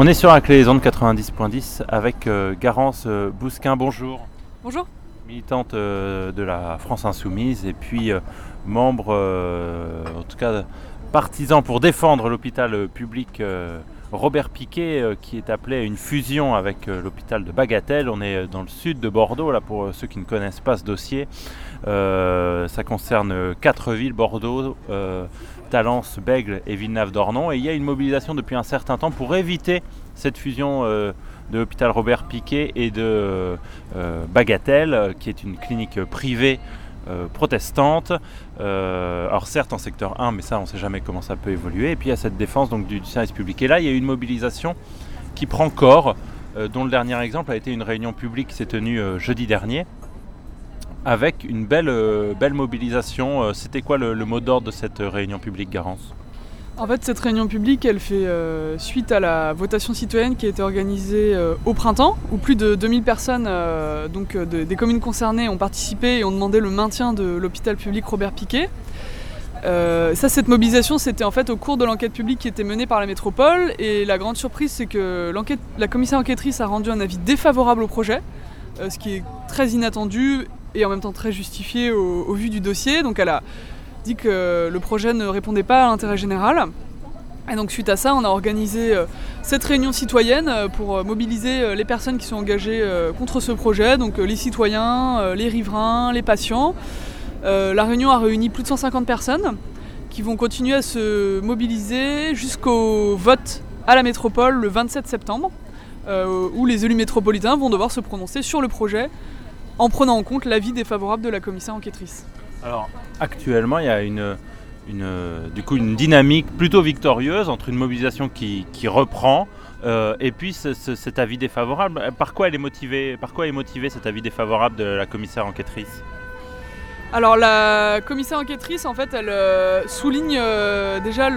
On est sur la clé des ondes 90.10 avec euh, Garance euh, Bousquin, bonjour. Bonjour. Militante euh, de la France Insoumise et puis membre, en tout cas partisan pour défendre l'hôpital public Robert Piquet euh, qui est appelé à une fusion avec euh, l'hôpital de Bagatelle. On est euh, dans le sud de Bordeaux, là pour ceux qui ne connaissent pas ce dossier. Ça concerne quatre villes, Bordeaux, Talence, Bègle et Villeneuve-d'Ornon. Et il y a une mobilisation depuis un certain temps pour éviter cette fusion de l'hôpital Robert Piquet et de Bagatelle, qui est une clinique privée protestante. Euh, alors certes en secteur 1, mais ça on ne sait jamais comment ça peut évoluer. Et puis il y a cette défense donc, du, service public. Et là, il y a une mobilisation qui prend corps, euh, dont le dernier exemple a été une réunion publique qui s'est tenue euh, jeudi dernier avec une belle, euh, belle mobilisation. Euh, C'était quoi le, mot d'ordre de cette euh, réunion publique, Garance? En fait, cette réunion publique, elle fait euh, suite à la votation citoyenne qui a été organisée euh, au printemps, où plus de 2000 personnes euh, donc, de- des communes concernées ont participé et ont demandé le maintien de l'hôpital public Robert Piquet. Ça, cette mobilisation, c'était en fait au cours de l'enquête publique qui était menée par la métropole. Et la grande surprise, c'est que la commissaire enquêtrice a rendu un avis défavorable au projet, ce qui est très inattendu et en même temps très justifié au, au vu du dossier. Donc elle a que le projet ne répondait pas à l'intérêt général. Et donc suite à ça, on a organisé euh, cette réunion citoyenne euh, pour euh, mobiliser les personnes qui sont engagées contre ce projet, donc les citoyens, les riverains, les patients. La réunion a réuni plus de 150 personnes qui vont continuer à se mobiliser jusqu'au vote à la métropole le 27 septembre, où les élus métropolitains vont devoir se prononcer sur le projet en prenant en compte l'avis défavorable de la commissaire enquêtrice. Alors actuellement, il y a une, du coup, une dynamique plutôt victorieuse entre une mobilisation qui, reprend euh, et puis ce- ce- cet avis défavorable. Par quoi, elle est motivée, par quoi est motivé cet avis défavorable de la commissaire enquêtrice? Alors la commissaire enquêtrice, en fait, elle euh, souligne euh, déjà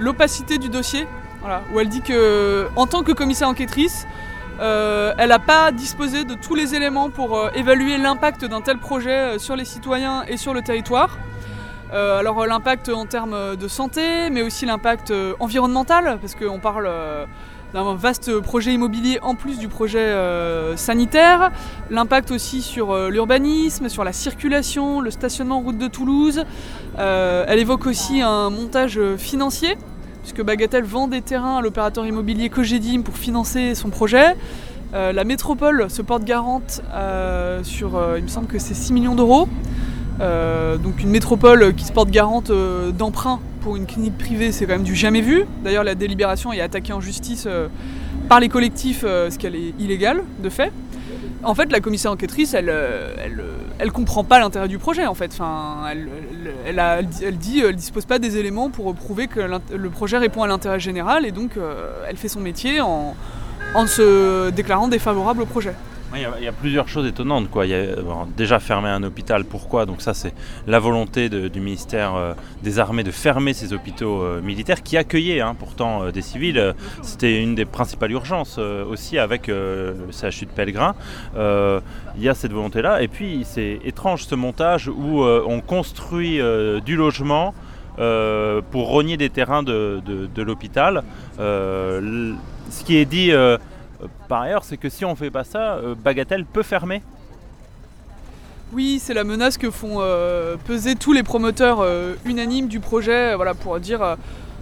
l'opacité du dossier, voilà, où elle dit que, en tant que commissaire enquêtrice, euh, elle n'a pas disposé de tous les éléments pour euh, évaluer l'impact d'un tel projet euh, sur les citoyens et sur le territoire. Alors l'impact en termes de santé, mais aussi l'impact environnemental, parce qu'on parle d'un vaste projet immobilier en plus du projet sanitaire, l'impact aussi sur l'urbanisme, sur la circulation, le stationnement en route de Toulouse. Elle évoque aussi un montage financier, puisque Bagatelle vend des terrains à l'opérateur immobilier Cogedim pour financer son projet. Euh, la métropole se porte garante euh, sur, euh, il me semble que c'est 6 millions d'euros. Donc une métropole qui se porte garante d'emprunt pour une clinique privée, c'est quand même du jamais vu. D'ailleurs, la délibération est attaquée en justice par les collectifs, ce qu'elle est illégale de fait. En fait, la commissaire enquêtrice, elle, euh, elle, euh, elle comprend pas l'intérêt du projet. En fait, elle, elle, dit, elle dit, elle dispose pas des éléments pour prouver que le projet répond à l'intérêt général, et donc euh, elle fait son métier en se déclarant défavorable au projet. Il y, a, plusieurs choses étonnantes. Quoi. Y a déjà fermer un hôpital, pourquoi? Donc ça c'est la volonté du ministère euh, des Armées de fermer ces hôpitaux euh, militaires qui accueillaient hein, pourtant euh, des civils. C'était une des principales urgences aussi avec le CHU de Pellegrin. Il y a cette volonté-là. Et puis c'est étrange ce montage où on construit du logement. pour rogner des terrains de, l'hôpital. Ce qui est dit Par ailleurs, c'est que si on fait pas ça, euh, Bagatelle peut fermer. Oui, c'est la menace que font euh, peser tous les promoteurs euh, unanimes du projet, euh, voilà, pour dire euh,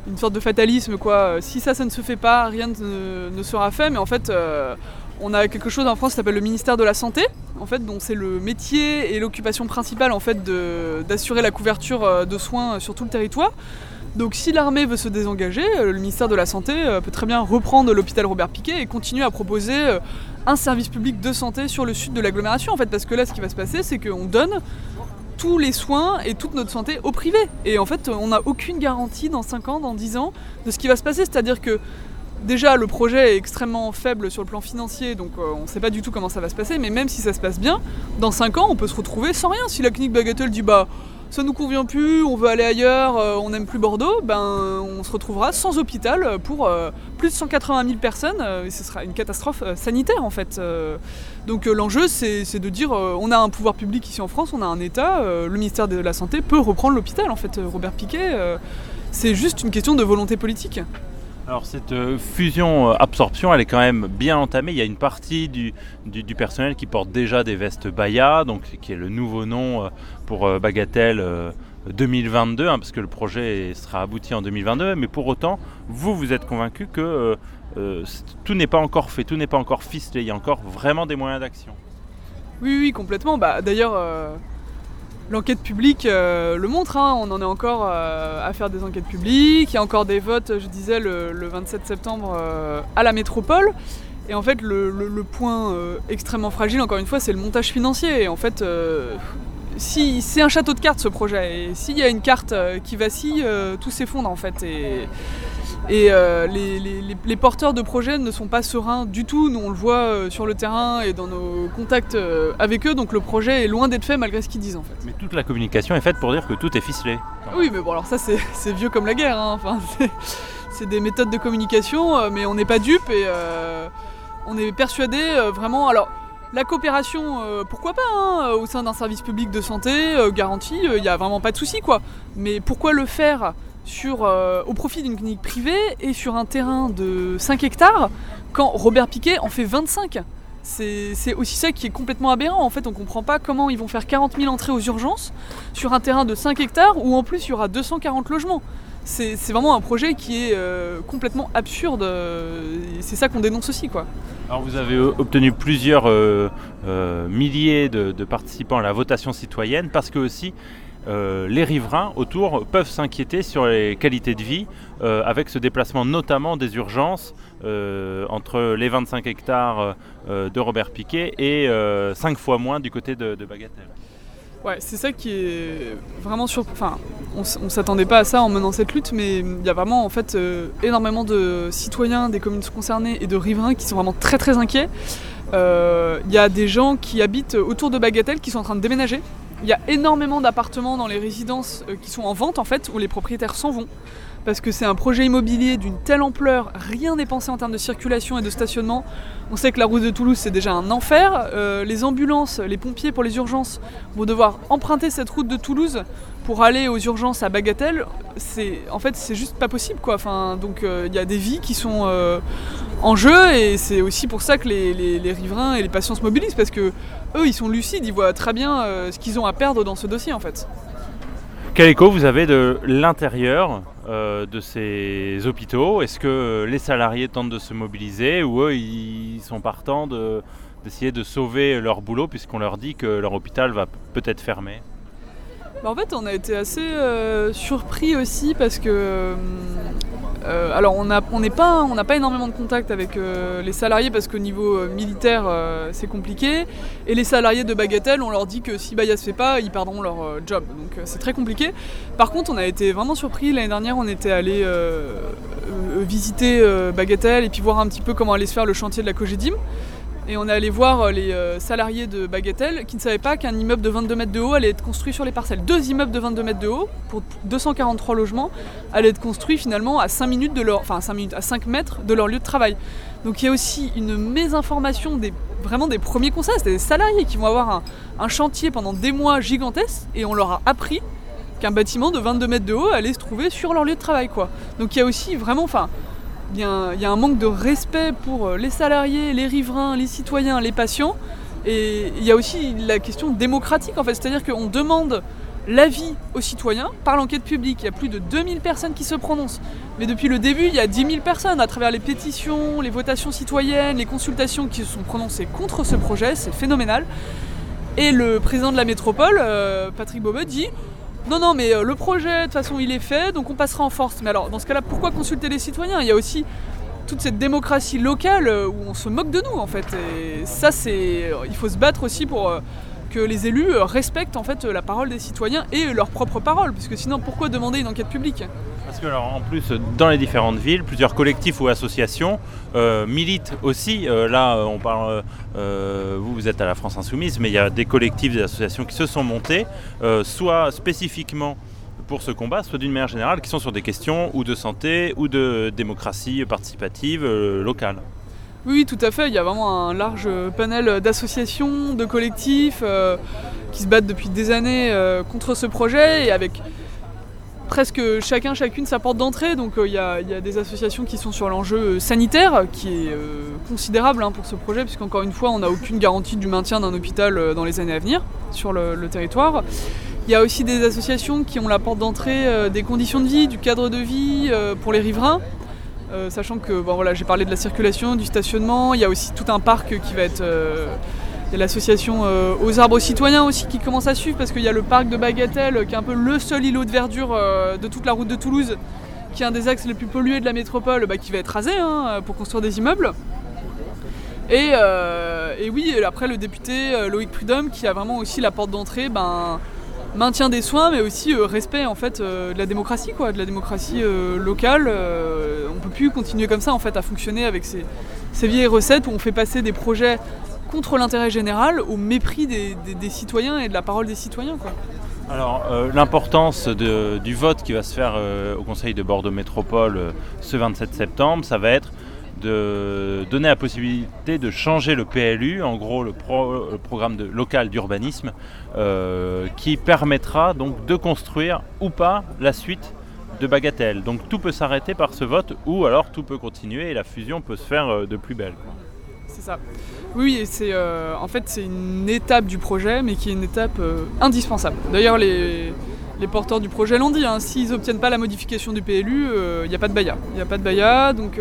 une sorte de fatalisme, quoi. Euh, Si ça, ça ne se fait pas, rien ne, ne sera fait. Mais en fait, euh, on a quelque chose en France qui s'appelle le ministère de la Santé, en fait, dont c'est le métier et l'occupation principale, en fait, d'assurer la couverture euh, de soins sur tout le territoire. Donc si l'armée veut se désengager, euh, le ministère de la Santé euh, peut très bien reprendre l'hôpital Robert Piquet et continuer à proposer euh, un service public de santé sur le sud de l'agglomération en fait parce que là ce qui va se passer c'est qu'on donne tous les soins et toute notre santé au privé. Et en fait on n'a aucune garantie dans 5 ans, dans 10 ans de ce qui va se passer. C'est à dire que déjà le projet est extrêmement faible sur le plan financier donc on ne sait pas du tout comment ça va se passer. Mais même si ça se passe bien dans 5 ans on peut se retrouver sans rien. Si la clinique Bagatelle dit bah ça nous convient plus, on veut aller ailleurs, euh, on n'aime plus Bordeaux, ben on se retrouvera sans hôpital pour euh, plus de 180 000 personnes euh, et ce sera une catastrophe sanitaire en fait. Donc l'enjeu c'est de dire on a un pouvoir public ici en France, on a un État, le ministère de la Santé peut reprendre l'hôpital en fait, Robert Piquet. c'est juste une question de volonté politique. Alors cette fusion-absorption, elle est quand même bien entamée. Il y a une partie du, personnel qui porte déjà des vestes Baya, donc qui est le nouveau nom pour Bagatelle 2022, hein, parce que le projet sera abouti en 2022, mais pour autant, vous, vous êtes convaincu que euh, euh, tout n'est pas encore fait, tout n'est pas encore ficelé, il y a encore vraiment des moyens d'action. Oui, oui, complètement. Bah, D'ailleurs, euh, l'enquête publique le montre, hein. on en est encore à faire des enquêtes publiques, il y a encore des votes, je disais, le, 27 septembre à la métropole. Et en fait, le, point extrêmement fragile, encore une fois, c'est le montage financier. Et en fait, si c'est un château de cartes ce projet, et s'il y a une carte euh, qui vacille, euh, tout s'effondre en fait. Euh, les, porteurs de projets ne sont pas sereins du tout. Nous on le voit sur le terrain et dans nos contacts avec eux, donc le projet est loin d'être fait malgré ce qu'ils disent en fait. Mais toute la communication est faite pour dire que tout est ficelé. Oui, mais bon, alors ça c'est vieux comme la guerre. Hein. Enfin, c'est des méthodes de communication, mais on n'est pas dupe et on est persuadé vraiment. Alors la coopération, euh, pourquoi pas, hein, au sein d'un service public de santé, euh, garantie, il euh, n'y a vraiment pas de souci quoi. Mais pourquoi le faire? Sur, au profit d'une clinique privée et sur un terrain de 5 hectares quand Robert Piquet en fait 25 c'est aussi ça qui est complètement aberrant. En fait, on comprend pas comment ils vont faire 40 000 entrées aux urgences sur un terrain de 5 hectares où en plus il y aura 240 logements c'est vraiment un projet qui est euh, complètement absurde. c'est ça qu'on dénonce aussi. Quoi. Alors vous avez obtenu plusieurs euh, euh, milliers de, participants à la votation citoyenne parce que aussi les riverains autour peuvent s'inquiéter sur les qualités de vie avec ce déplacement notamment des urgences entre les 25 hectares de Robert Piquet et 5 fois moins du côté de, Bagatelle. Ouais, c'est ça qui est vraiment sur. Enfin, on, s'attendait pas à ça en menant cette lutte, mais il y a vraiment en fait euh, énormément de citoyens des communes concernées et de riverains qui sont vraiment très très inquiets. Euh, il y a des gens qui habitent autour de Bagatelle qui sont en train de déménager. Il y a énormément d'appartements dans les résidences euh, qui sont en vente en fait, où les propriétaires s'en vont parce que c'est un projet immobilier d'une telle ampleur, rien n'est pensé en termes de circulation et de stationnement. On sait que la route de Toulouse c'est déjà un enfer. Euh, les ambulances, les pompiers pour les urgences vont devoir emprunter cette route de Toulouse pour aller aux urgences à Bagatelle. C'est en fait c'est juste pas possible quoi. Enfin, donc euh, il y a des vies qui sont euh, en jeu et c'est aussi pour ça que les, riverains et les patients se mobilisent parce que eux ils sont lucides, ils voient très bien ce qu'ils ont à perdre dans ce dossier en fait. Quel écho vous avez de l'intérieur euh, de ces hôpitaux? Est-ce que les salariés tentent de se mobiliser ou eux ils sont partants d'essayer de sauver leur boulot puisqu'on leur dit que leur hôpital va peut-être fermer? En fait, on a été assez euh, surpris aussi parce que. Euh, alors, on n'a pas, énormément de contact avec euh, les salariés parce qu'au niveau militaire, c'est compliqué. Et les salariés de Bagatelle, on leur dit que si Baya se fait pas, ils perdront leur job. Donc, c'est très compliqué. Par contre, on a été vraiment surpris. L'année dernière, on était allé visiter Bagatelle et puis voir un petit peu comment allait se faire le chantier de la Cogedim. Et on est allé voir euh, les euh, salariés de Bagatelle qui ne savaient pas qu'un immeuble de 22 mètres de haut allait être construit sur les parcelles. Deux immeubles de 22 mètres de haut pour 243 logements allaient être construits finalement à 5 minutes de leur, enfin 5 minutes, à 5 mètres de leur lieu de travail. Donc il y a aussi une mésinformation des vraiment des premiers conseils, c'est des salariés qui vont avoir un, un, chantier pendant des mois gigantesques et on leur a appris qu'un bâtiment de 22 mètres de haut allait se trouver sur leur lieu de travail quoi. Donc il y a aussi vraiment, enfin il y, a un manque de respect pour euh, les salariés, les riverains, les citoyens, les patients. Et il y a aussi la question démocratique en fait, c'est-à-dire qu'on demande l'avis aux citoyens par l'enquête publique. Il y a plus de 2000 personnes qui se prononcent. Mais depuis le début, il y a 10 000 personnes à travers les pétitions, les votations citoyennes, les consultations qui se sont prononcées contre ce projet. C'est phénoménal. Et le président de la métropole, euh, Patrick Bobet, dit non, non, mais euh, le projet, de toute façon, il est fait, donc on passera en force. Mais alors, dans ce cas-là, pourquoi consulter les citoyens? Il y a aussi toute cette démocratie locale euh, où on se moque de nous, en fait. Et ça, c'est. Il faut se battre aussi pour euh, que les élus respectent en fait la parole des citoyens et leur propre parole, puisque sinon, pourquoi demander une enquête publique? Parce que alors, en plus, dans les différentes villes, plusieurs collectifs ou associations euh, militent aussi. Euh, là, on parle, euh, vous, vous êtes à la France Insoumise, mais il y a des collectifs, des associations qui se sont montés, soit spécifiquement pour ce combat, soit d'une manière générale, qui sont sur des questions ou de santé ou de démocratie participative locale. Oui, tout à fait. Il y a vraiment un large panel d'associations, de collectifs qui se battent depuis des années contre ce projet et avec presque chacun, chacune sa porte d'entrée. Donc il y, a des associations qui sont sur l'enjeu sanitaire, qui est considérable hein, pour ce projet, puisqu'encore une fois, on n'a aucune garantie du maintien d'un hôpital dans les années à venir sur le, territoire. Il y a aussi des associations qui ont la porte d'entrée des conditions de vie, du cadre de vie pour les riverains. sachant que bon, voilà, j'ai parlé de la circulation, du stationnement, il y a aussi tout un parc qui va être il y a l'association euh, Aux Arbres Citoyens aussi qui commence à suivre parce qu'il y a le parc de Bagatelle qui est un peu le seul îlot de verdure euh, de toute la route de Toulouse, qui est un des axes les plus pollués de la métropole, bah, qui va être rasé hein, pour construire des immeubles. Et, euh, oui, après le député Loïc Prudhomme qui a vraiment aussi la porte d'entrée, ben, maintien des soins, mais aussi respect en fait de la démocratie, quoi, de la démocratie locale. on peut plus continuer comme ça en fait à fonctionner avec ces, ces vieilles recettes où on fait passer des projets contre l'intérêt général au mépris des, citoyens et de la parole des citoyens. Quoi. Alors euh, l'importance du vote qui va se faire euh, au Conseil de Bordeaux Métropole euh, ce 27 septembre, ça va être de donner la possibilité de changer le PLU, en gros le, programme local d'urbanisme, qui permettra donc de construire ou pas la suite de Bagatelle. Donc tout peut s'arrêter par ce vote ou alors tout peut continuer et la fusion peut se faire de plus belle c'est ça. Oui, c'est euh, en fait c'est une étape du projet, mais qui est une étape euh, indispensable. D'ailleurs, les, porteurs du projet l'ont dit. Hein, s'ils n'obtiennent pas la modification du PLU, il euh, n'y a pas de BAYA. Il n'y a pas de BAYA, donc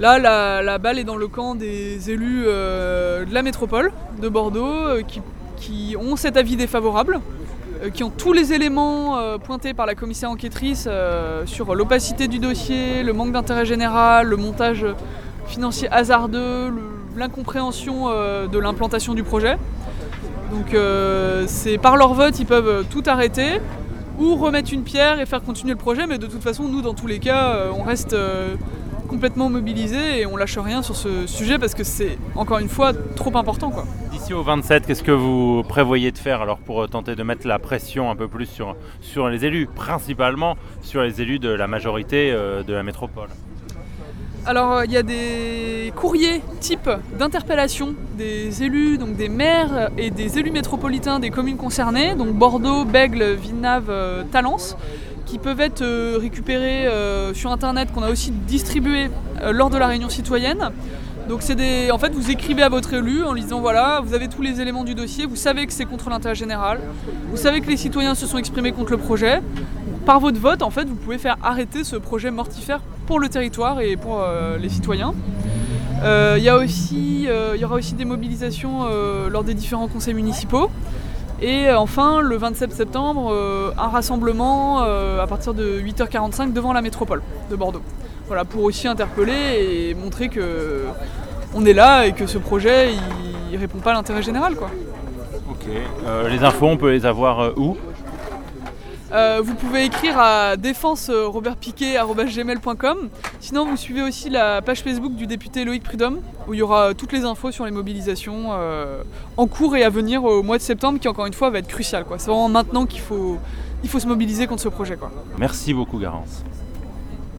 là, la, balle est dans le camp des élus de la métropole de Bordeaux, qui, qui, ont cet avis défavorable qui ont tous les éléments pointés par la commissaire enquêtrice sur l'opacité du dossier, le manque d'intérêt général, le montage financier hasardeux, l'incompréhension euh, de l'implantation du projet. Donc euh, c'est par leur vote, ils peuvent tout arrêter ou remettre une pierre et faire continuer le projet, mais de toute façon, nous, dans tous les cas, euh, on reste complètement mobilisés et on lâche rien sur ce sujet parce que c'est, encore une fois, trop important. D'ici au 27, qu'est-ce que vous prévoyez de faire alors pour tenter de mettre la pression un peu plus sur, sur les élus, principalement sur les élus de la majorité de la métropole? Alors euh, il y a des courriers types d'interpellation des élus, donc des maires et des élus métropolitains des communes concernées, donc Bordeaux, Bègle, Villeneuve, euh, Talence, qui peuvent être euh, récupérés sur internet, qu'on a aussi distribué lors de la réunion citoyenne. Donc c'est des. En fait vous écrivez à votre élu en lui disant voilà, vous avez tous les éléments du dossier, vous savez que c'est contre l'intérêt général, vous savez que les citoyens se sont exprimés contre le projet. Par votre vote, en fait, vous pouvez faire arrêter ce projet mortifère pour le territoire et pour euh, les citoyens. Euh, il y, euh, y, aura aussi des mobilisations lors des différents conseils municipaux. Et enfin, le 27 septembre, un rassemblement à partir de 8h45 devant la métropole de Bordeaux. Voilà, pour aussi interpeller et montrer que on est là et que ce projet, il, répond pas à l'intérêt général. Quoi. Ok. les infos, on peut les avoir où? Euh, vous pouvez écrire à défense-robertpiquet.gmail.com Sinon, vous suivez aussi la page Facebook du député Loïc Prudhomme, où il y aura toutes les infos sur les mobilisations euh, en cours et à venir au mois de septembre, qui encore une fois va être crucial. C'est vraiment maintenant qu'il faut, il faut se mobiliser contre ce projet. Merci beaucoup, Garance.